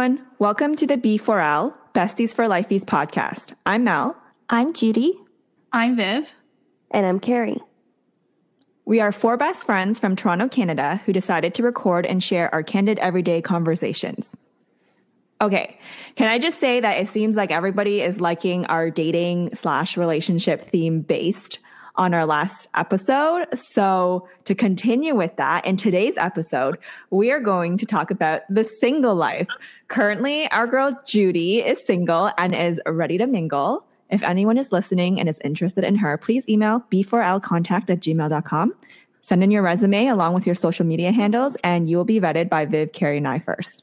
everyone. Welcome to the B4L Besties for Lifeies podcast. I'm Mel. I'm Judy. I'm Viv. And I'm Carrie. We are four best friends from Toronto, Canada, who decided to record and share our candid everyday conversations. Okay, can I just say that it seems like everybody is liking our dating slash relationship theme based on our last episode. So, to continue with that, in today's episode, we are going to talk about the single life. Currently, our girl Judy is single and is ready to mingle. If anyone is listening and is interested in her, please email b4lcontact at gmail.com. Send in your resume along with your social media handles, and you will be vetted by Viv, Carrie, and I first.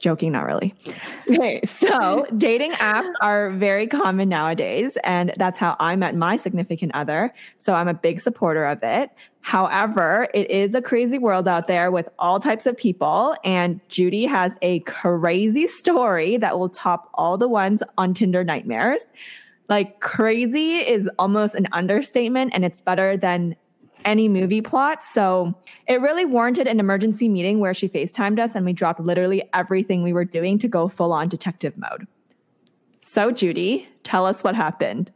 Joking, not really. Okay, so dating apps are very common nowadays, and that's how I met my significant other. So I'm a big supporter of it. However, it is a crazy world out there with all types of people, and Judy has a crazy story that will top all the ones on Tinder nightmares. Like, crazy is almost an understatement, and it's better than any movie plot. So it really warranted an emergency meeting where she FaceTimed us and we dropped literally everything we were doing to go full on detective mode. So, Judy, tell us what happened.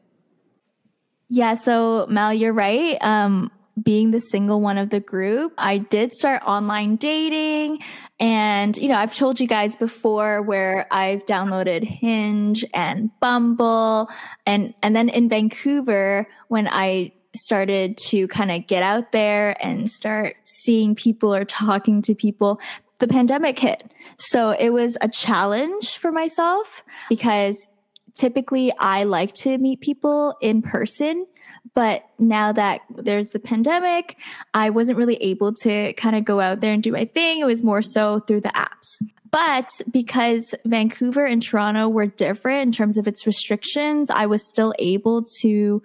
Yeah, so Mel, you're right. Um, being the single one of the group, I did start online dating. And, you know, I've told you guys before where I've downloaded Hinge and Bumble. And, and then in Vancouver, when I started to kind of get out there and start seeing people or talking to people, the pandemic hit. So it was a challenge for myself because typically I like to meet people in person. But now that there's the pandemic, I wasn't really able to kind of go out there and do my thing. It was more so through the apps. But because Vancouver and Toronto were different in terms of its restrictions, I was still able to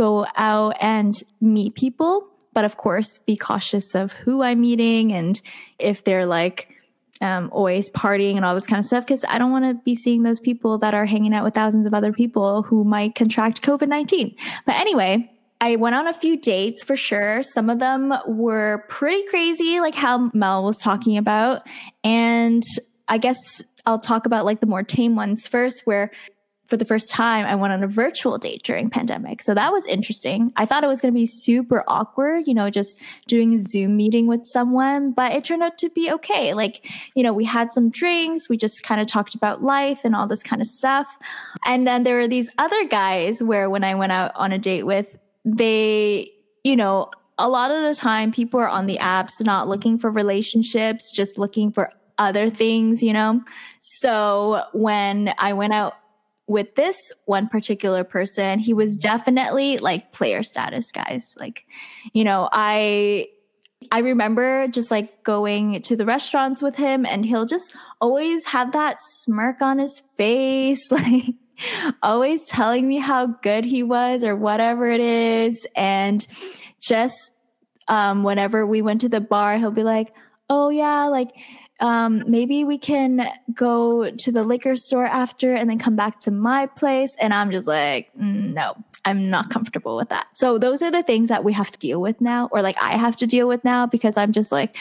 go out and meet people, but of course, be cautious of who I'm meeting and if they're like, um, always partying and all this kind of stuff because I don't want to be seeing those people that are hanging out with thousands of other people who might contract COVID 19. But anyway, I went on a few dates for sure. Some of them were pretty crazy, like how Mel was talking about. And I guess I'll talk about like the more tame ones first, where for the first time, I went on a virtual date during pandemic. So that was interesting. I thought it was going to be super awkward, you know, just doing a Zoom meeting with someone, but it turned out to be okay. Like, you know, we had some drinks, we just kind of talked about life and all this kind of stuff. And then there were these other guys where when I went out on a date with, they, you know, a lot of the time people are on the apps not looking for relationships, just looking for other things, you know? So when I went out with this one particular person, he was definitely like player status, guys. Like, you know, I I remember just like going to the restaurants with him and he'll just always have that smirk on his face, like always telling me how good he was or whatever it is. And just um, whenever we went to the bar, he'll be like, Oh yeah, like um, maybe we can go to the liquor store after and then come back to my place. And I'm just like, mm, no, I'm not comfortable with that. So those are the things that we have to deal with now, or like I have to deal with now because I'm just like,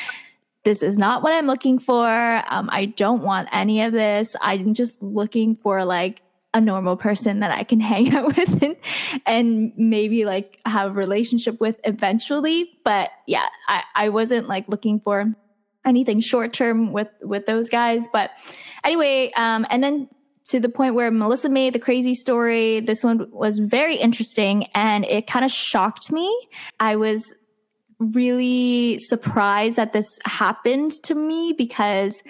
this is not what I'm looking for. Um, I don't want any of this. I'm just looking for like a normal person that I can hang out with and, and maybe like have a relationship with eventually. But yeah, I, I wasn't like looking for anything short term with with those guys. But anyway, um, and then to the point where Melissa made the crazy story. This one was very interesting and it kind of shocked me. I was really surprised that this happened to me because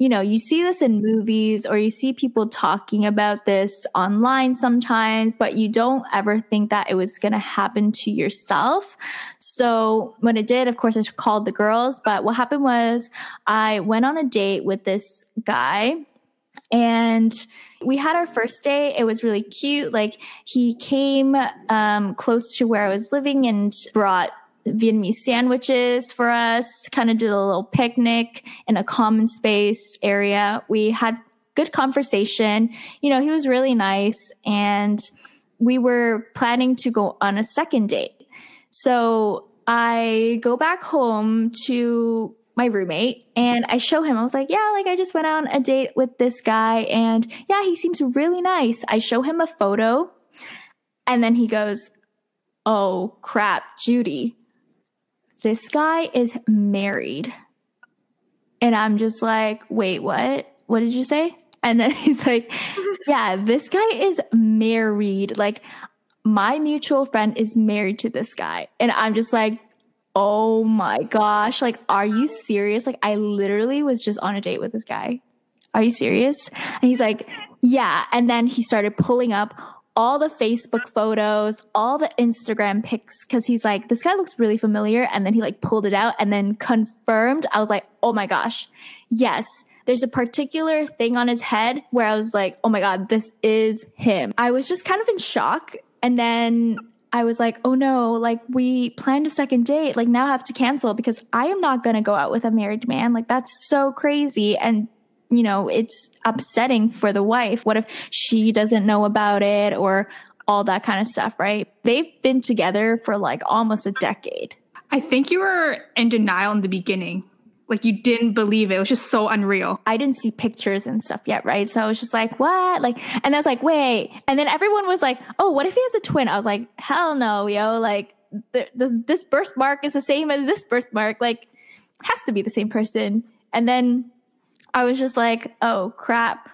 you know, you see this in movies or you see people talking about this online sometimes, but you don't ever think that it was going to happen to yourself. So when it did, of course, I called the girls, but what happened was I went on a date with this guy and we had our first day. It was really cute. Like he came um, close to where I was living and brought Vietnamese sandwiches for us, kind of did a little picnic in a common space area. We had good conversation. You know, he was really nice and we were planning to go on a second date. So I go back home to my roommate and I show him, I was like, yeah, like I just went on a date with this guy and yeah, he seems really nice. I show him a photo and then he goes, oh crap, Judy, this guy is married. And I'm just like, wait, what? What did you say? And then he's like, yeah, this guy is married. Like, my mutual friend is married to this guy. And I'm just like, oh my gosh. Like, are you serious? Like, I literally was just on a date with this guy. Are you serious? And he's like, yeah. And then he started pulling up all the Facebook photos, all the Instagram pics, because he's like, this guy looks really familiar. And then he like pulled it out and then confirmed. I was like, oh my gosh, yes. There's a particular thing on his head where I was like, oh my God, this is him. I was just kind of in shock. And then I was like, oh no, like we planned a second date. Like now I have to cancel because I am not going to go out with a married man. Like that's so crazy. And you know, it's upsetting for the wife. What if she doesn't know about it or all that kind of stuff, right? They've been together for like almost a decade. I think you were in denial in the beginning. Like you didn't believe it. It was just so unreal. I didn't see pictures and stuff yet, right? So I was just like, what? Like, and I was like, wait. And then everyone was like, oh, what if he has a twin? I was like, hell no, yo. Like, the, the, this birthmark is the same as this birthmark. Like, has to be the same person. And then I was just like, oh crap,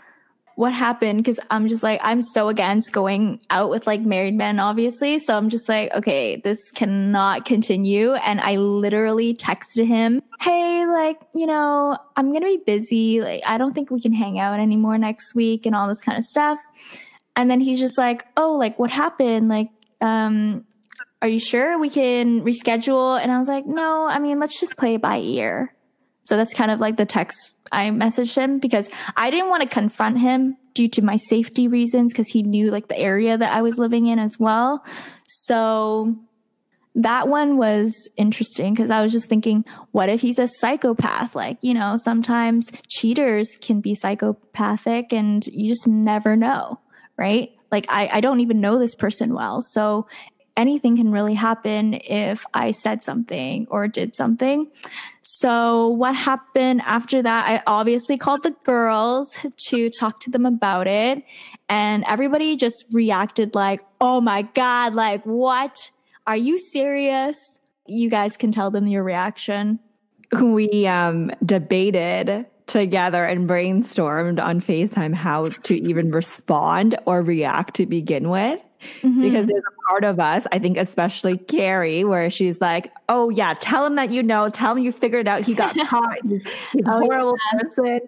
what happened? Because I'm just like, I'm so against going out with like married men, obviously. So I'm just like, okay, this cannot continue. And I literally texted him, hey, like, you know, I'm going to be busy. Like, I don't think we can hang out anymore next week and all this kind of stuff. And then he's just like, oh, like, what happened? Like, um, are you sure we can reschedule? And I was like, no, I mean, let's just play by ear. So that's kind of like the text I messaged him because I didn't want to confront him due to my safety reasons because he knew like the area that I was living in as well. So that one was interesting because I was just thinking, what if he's a psychopath? Like, you know, sometimes cheaters can be psychopathic and you just never know, right? Like, I, I don't even know this person well. So anything can really happen if I said something or did something. So, what happened after that? I obviously called the girls to talk to them about it. And everybody just reacted like, oh my God, like, what? Are you serious? You guys can tell them your reaction. We um, debated together and brainstormed on FaceTime how to even respond or react to begin with. Mm-hmm. Because there's a part of us, I think, especially Carrie, where she's like, "Oh yeah, tell him that you know. Tell him you figured out he got caught. He's, he's oh, a horrible yeah. person."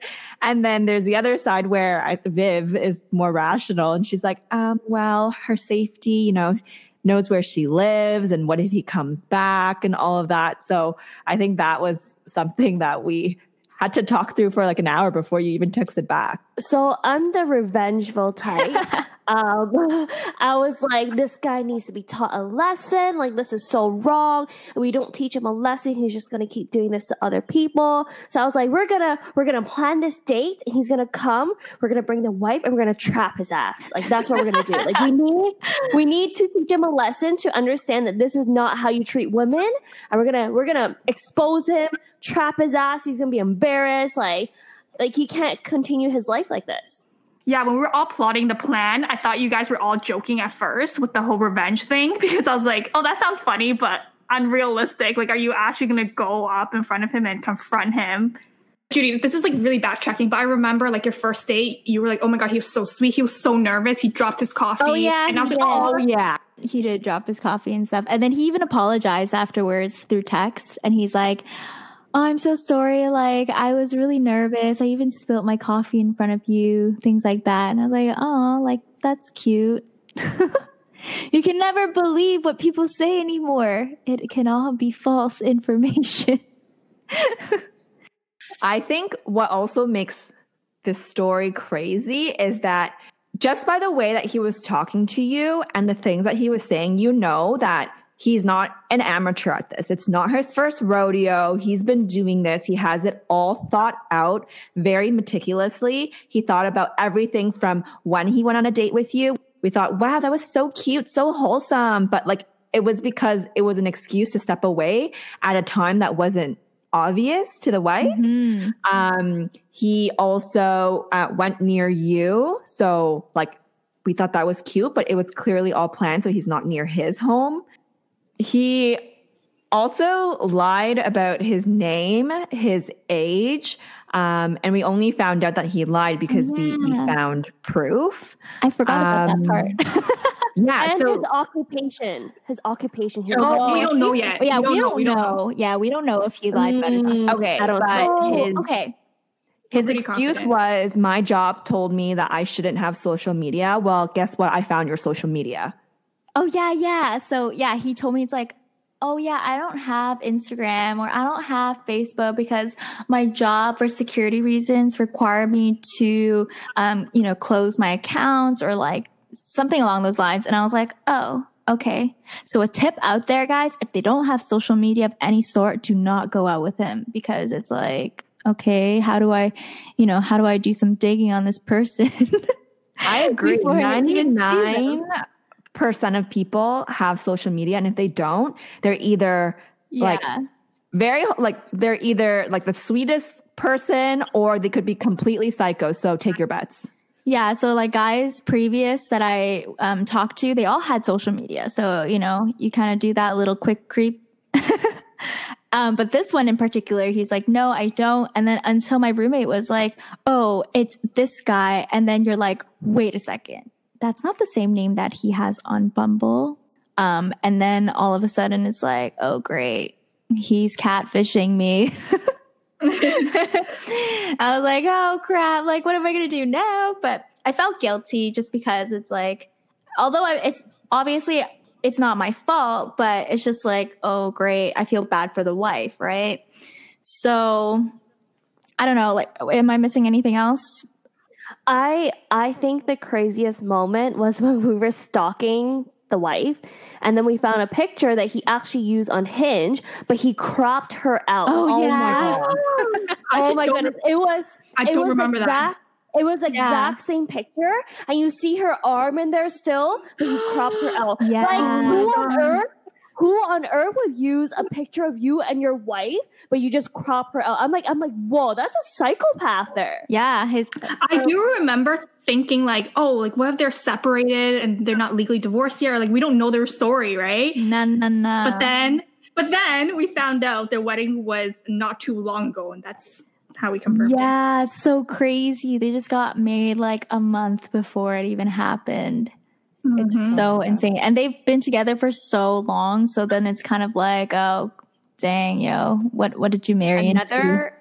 And then there's the other side where I, Viv is more rational, and she's like, um, "Well, her safety, you know." knows where she lives and what if he comes back and all of that so i think that was something that we had to talk through for like an hour before you even texted back. So I'm the revengeful type. um, I was like, this guy needs to be taught a lesson. Like, this is so wrong. We don't teach him a lesson. He's just gonna keep doing this to other people. So I was like, we're gonna we're gonna plan this date. He's gonna come. We're gonna bring the wife, and we're gonna trap his ass. Like that's what we're gonna do. Like we need we need to teach him a lesson to understand that this is not how you treat women. And we're gonna we're gonna expose him trap his ass. He's gonna be embarrassed. Like, like he can't continue his life like this. Yeah, when we were all plotting the plan, I thought you guys were all joking at first with the whole revenge thing because I was like, oh, that sounds funny, but unrealistic. Like, are you actually gonna go up in front of him and confront him? Judy, this is like really backtracking, but I remember like your first date, you were like, oh my God, he was so sweet. He was so nervous. He dropped his coffee. Oh, yeah. And I was like, oh, yeah. He did drop his coffee and stuff. And then he even apologized afterwards through text. And he's like, I'm so sorry. Like, I was really nervous. I even spilt my coffee in front of you, things like that. And I was like, oh, like, that's cute. you can never believe what people say anymore. It can all be false information. I think what also makes this story crazy is that just by the way that he was talking to you and the things that he was saying, you know that He's not an amateur at this. It's not his first rodeo. He's been doing this. He has it all thought out very meticulously. He thought about everything from when he went on a date with you. We thought, wow, that was so cute, so wholesome. But like, it was because it was an excuse to step away at a time that wasn't obvious to the wife. Mhm. Um, he also uh, went near you. So, like, we thought that was cute, but it was clearly all planned. So, he's not near his home. He also lied about his name, his age. Um, and we only found out that he lied because we, we found proof. I forgot about Um, that part. Yeah. and so, his occupation. His occupation. He Oh, we don't know yet. yeah, we don't, we know. don't know. Yeah, we don't know if he lied about his Mm, okay. I don't but Oh, his, okay. his excuse confident. was my job told me that I shouldn't have social media. Well, guess what? I found your social media. Oh yeah, yeah. So yeah, he told me it's like, oh yeah, I don't have Instagram or I don't have Facebook because my job for security reasons require me to, um, you know, close my accounts or like something along those lines. And I was like, oh, okay. So a tip out there, guys, if they don't have social media of any sort, do not go out with him because it's like, okay, how do I, you know, how do I do some digging on this person? I agree. 99 percent of people have social media, and if they don't, they're either yeah. like very like they're either like the sweetest person or they could be completely psycho. So take your bets. Yeah. So, like guys previous that I um, talked to, they all had social media. So, you know, you kind of do that little quick creep. um, but this one in particular, he's like, no, I don't. And then until my roommate was like, oh, it's this guy. And then you're like, wait a second. That's not the same name that he has on Bumble. Um, and then all of a sudden it's like, oh, great. He's catfishing me. I was like, oh crap, like what am I gonna do now? But I felt guilty just because it's like, although I, it's obviously it's not my fault, but it's just like, oh great, I feel bad for the wife, right? So I don't know, like, am I missing anything else? I I think the craziest moment was when we were stalking the wife, and then we found a picture that he actually used on Hinge, but he cropped her out. Oh, oh my yeah. God. Oh my don't- goodness! It was. I it don't was remember that. It was the Yeah. exact same picture, and you see her arm in there still, but he cropped her out. Yeah. Like who Oh on on earth would use a picture of you and your wife, but you just crop her out? I'm like, I'm like, whoa, that's a psychopath there. Yeah, his I do remember thinking like, oh, like what if they're separated and they're not legally divorced yet? Or like we don't know their story, right? no no no. But then, but then we found out their wedding was not too long ago, and that's how we confirmed. it. Yeah, it's so crazy. They just got married like a month before it even happened. It's Mhm. so insane. And they've been together for so long. So then it's kind of like, oh, dang, yo, what what did you marry into? Another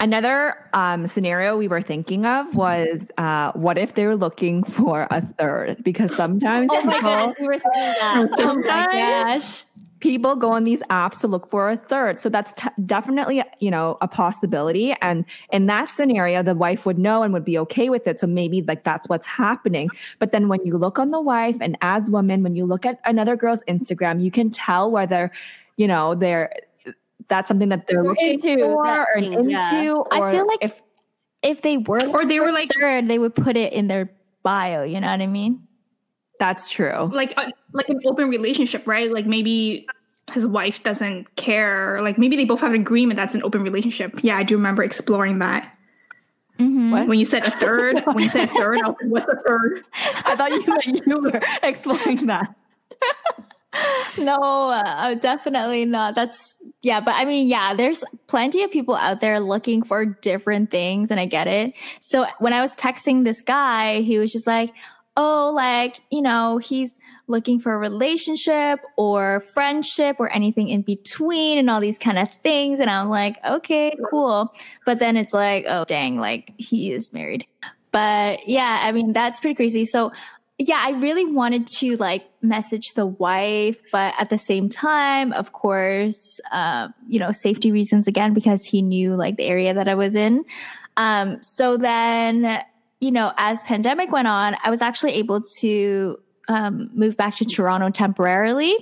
another um, scenario we were thinking of was uh, what if they're looking for a third? Because sometimes Oh my people, goodness, we were thinking that. Oh my gosh. People go on these apps to look for a third. So that's t- definitely you know a possibility. And in that scenario, the wife would know and would be okay with it. So maybe like that's what's happening. But then when you look on the wife, and as women, when you look at another girl's Instagram, you can tell whether you know they're that's something that they're They're looking into for that or thing, into. yeah. Or I feel like if If they were Or they were like, third, they would put it in their bio. You know what I mean? That's true. like, a, like an open relationship, right? Like maybe his wife doesn't care. Like maybe they both have an agreement that's an open relationship. Yeah, I do remember exploring that. Mhm. When you said a third, when you said a third, I was like, what's a third? I thought you meant you were exploring that. no, uh, definitely not. That's yeah, but I mean, yeah, there's plenty of people out there looking for different things, and I get it. So when I was texting this guy, he was just like, "Oh, like you know, he's looking for a relationship or friendship or anything in between, and all these kind of things." And I'm like, "Okay, cool," but then it's like, "Oh, dang, like he is married." But yeah, I mean, that's pretty crazy. So yeah, I really wanted to like message the wife, but at the same time, of course, uh, you know, safety reasons again, because he knew like the area that I was in. Um, so then, you know, as pandemic went on, I was actually able to um, move back to Toronto temporarily.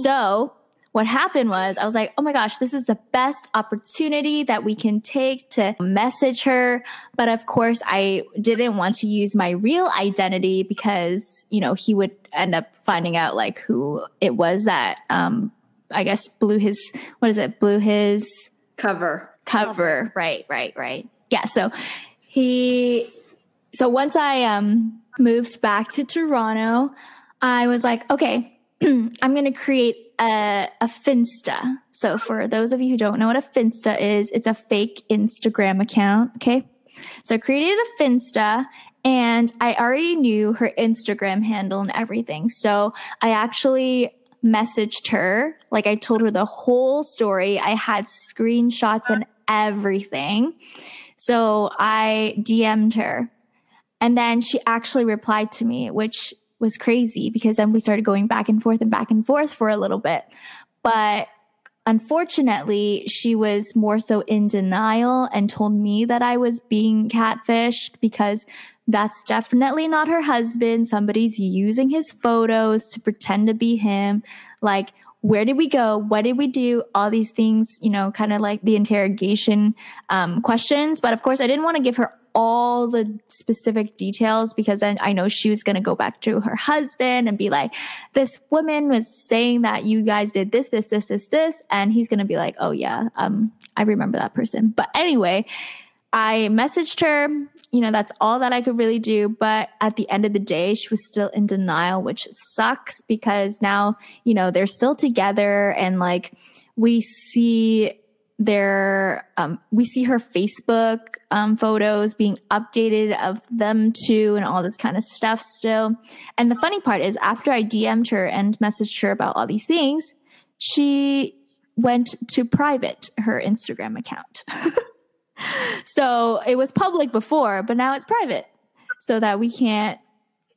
So what happened was I was like, oh my gosh, this is the best opportunity that we can take to message her. But of course, I didn't want to use my real identity because, you know, he would end up finding out like who it was that, um, I guess blew his what is it? Blew his Cover. cover. Right, right, right. Yeah. So he, so once I um moved back to Toronto, I was like, okay, I'm going to create a, a Finsta. So for those of you who don't know what a Finsta is, it's a fake Instagram account. Okay. So I created a Finsta and I already knew her Instagram handle and everything. So I actually messaged her. Like I told her the whole story. I had screenshots and everything. So I DM'd her. And then she actually replied to me, which was crazy because then we started going back and forth and back and forth for a little bit. But unfortunately, she was more so in denial and told me that I was being catfished because that's definitely not her husband. Somebody's using his photos to pretend to be him. Like, where did we go? What did we do? All these things, you know, kind of like the interrogation um, questions. But of course, I didn't want to give her all the specific details because then I know she was going to go back to her husband and be like, this woman was saying that you guys did this, this, this, this, this. And he's going to be like, oh, yeah, um, I remember that person. But anyway, I messaged her. You know, that's all that I could really do. But at the end of the day, she was still in denial, which sucks because now, you know, they're still together and like we see their, um, we see her Facebook um, photos being updated of them too and all this kind of stuff still. And the funny part is, after I DM'd her and messaged her about all these things, she went to private her Instagram account. so it was public before, but now it's private so that we can't,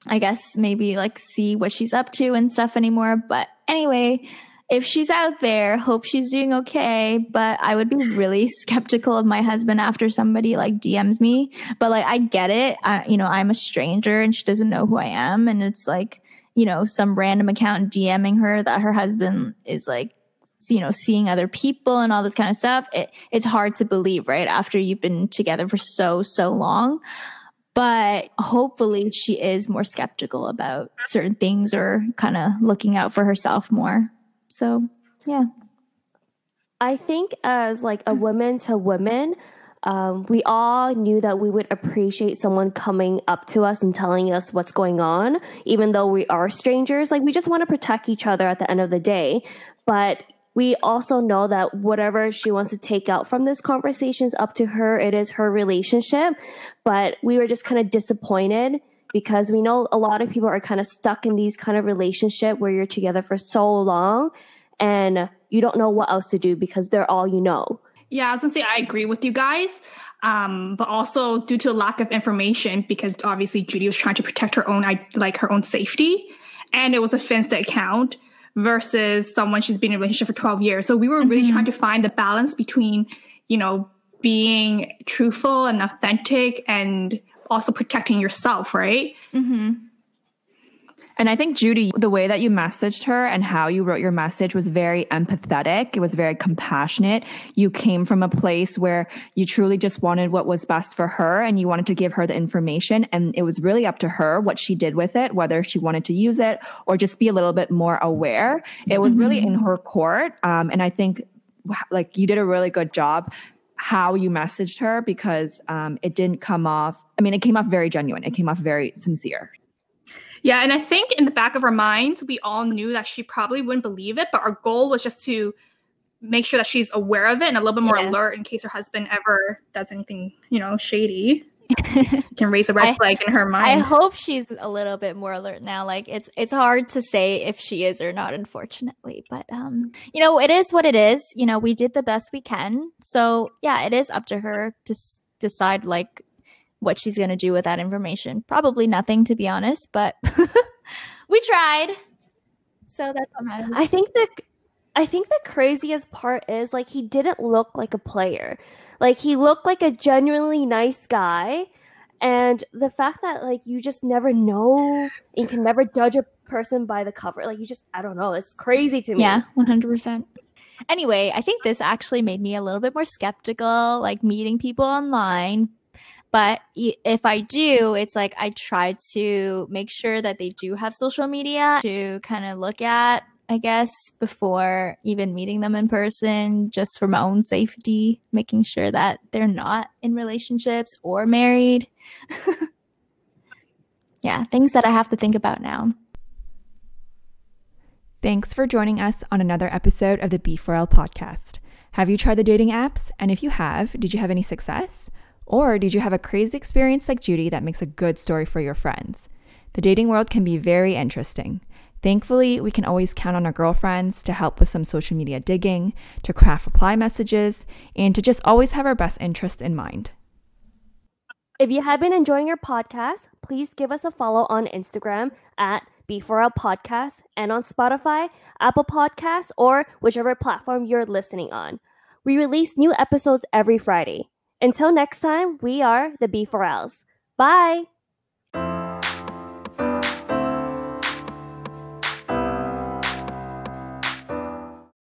I guess, maybe like see what she's up to and stuff anymore. But anyway, if she's out there, hope she's doing okay. But I would be really skeptical of my husband after somebody like DMs me. But like, I get it. I, you know, I'm a stranger and she doesn't know who I am. And it's like, you know, some random account DMing her that her husband is like you know, seeing other people and all this kind of stuff, it, it's hard to believe, right? After you've been together for so, so long. But hopefully she is more skeptical about certain things or kind of looking out for herself more. So, yeah. I think as like a woman to woman, um, we all knew that we would appreciate someone coming up to us and telling us what's going on, even though we are strangers. Like we just want to protect each other at the end of the day. But we also know that whatever she wants to take out from this conversation is up to her. It is her relationship. But we were just kind of disappointed because we know a lot of people are kind of stuck in these kind of relationship where you're together for so long and you don't know what else to do because they're all you know. Yeah, I was gonna say I agree with you guys. Um, but also due to a lack of information, because obviously Judy was trying to protect her own like her own safety, and it was a Finsta account versus someone she's been in a relationship for 12 years. So we were really mm-hmm. trying to find the balance between, you know, being truthful and authentic and also protecting yourself, right? Mm-hmm. And I think, Judy, the way that you messaged her and how you wrote your message was very empathetic. It was very compassionate. You came from a place where you truly just wanted what was best for her and you wanted to give her the information. And it was really up to her what she did with it, whether she wanted to use it or just be a little bit more aware. It was really in her court. Um, and I think like you did a really good job how you messaged her because um, it didn't come off. I mean, it came off very genuine. It came off very sincere. Yeah, and I think in the back of our minds, we all knew that she probably wouldn't believe it, but our goal was just to make sure that she's aware of it and a little bit more yeah. alert in case her husband ever does anything, you know, shady. can raise a red I, flag in her mind. I hope she's a little bit more alert now. Like it's it's hard to say if she is or not, unfortunately. But um, you know, it is what it is. You know, we did the best we can. So yeah, it is up to her to s- decide like what she's going to do with that information. Probably nothing, to be honest, but we tried. So that's what matters. I think the I think the craziest part is like he didn't look like a player. Like he looked like a genuinely nice guy. And the fact that like you just never know, you can never judge a person by the cover. Like you just I don't know, it's crazy to me. Yeah, 100%. Anyway, I think this actually made me a little bit more skeptical, like meeting people online, but if I do, it's like I try to make sure that they do have social media to kind of look at I guess, before even meeting them in person, just for my own safety, making sure that they're not in relationships or married. yeah, things that I have to think about now. Thanks for joining us on another episode of the B4L podcast. Have you tried the dating apps? And if you have, did you have any success? Or did you have a crazy experience like Judy that makes a good story for your friends? The dating world can be very interesting. Thankfully, we can always count on our girlfriends to help with some social media digging, to craft reply messages, and to just always have our best interest in mind. If you have been enjoying our podcast, please give us a follow on Instagram at B4L Podcast and on Spotify, Apple Podcasts, or whichever platform you're listening on. We release new episodes every Friday. Until next time, we are the B4Ls. Bye!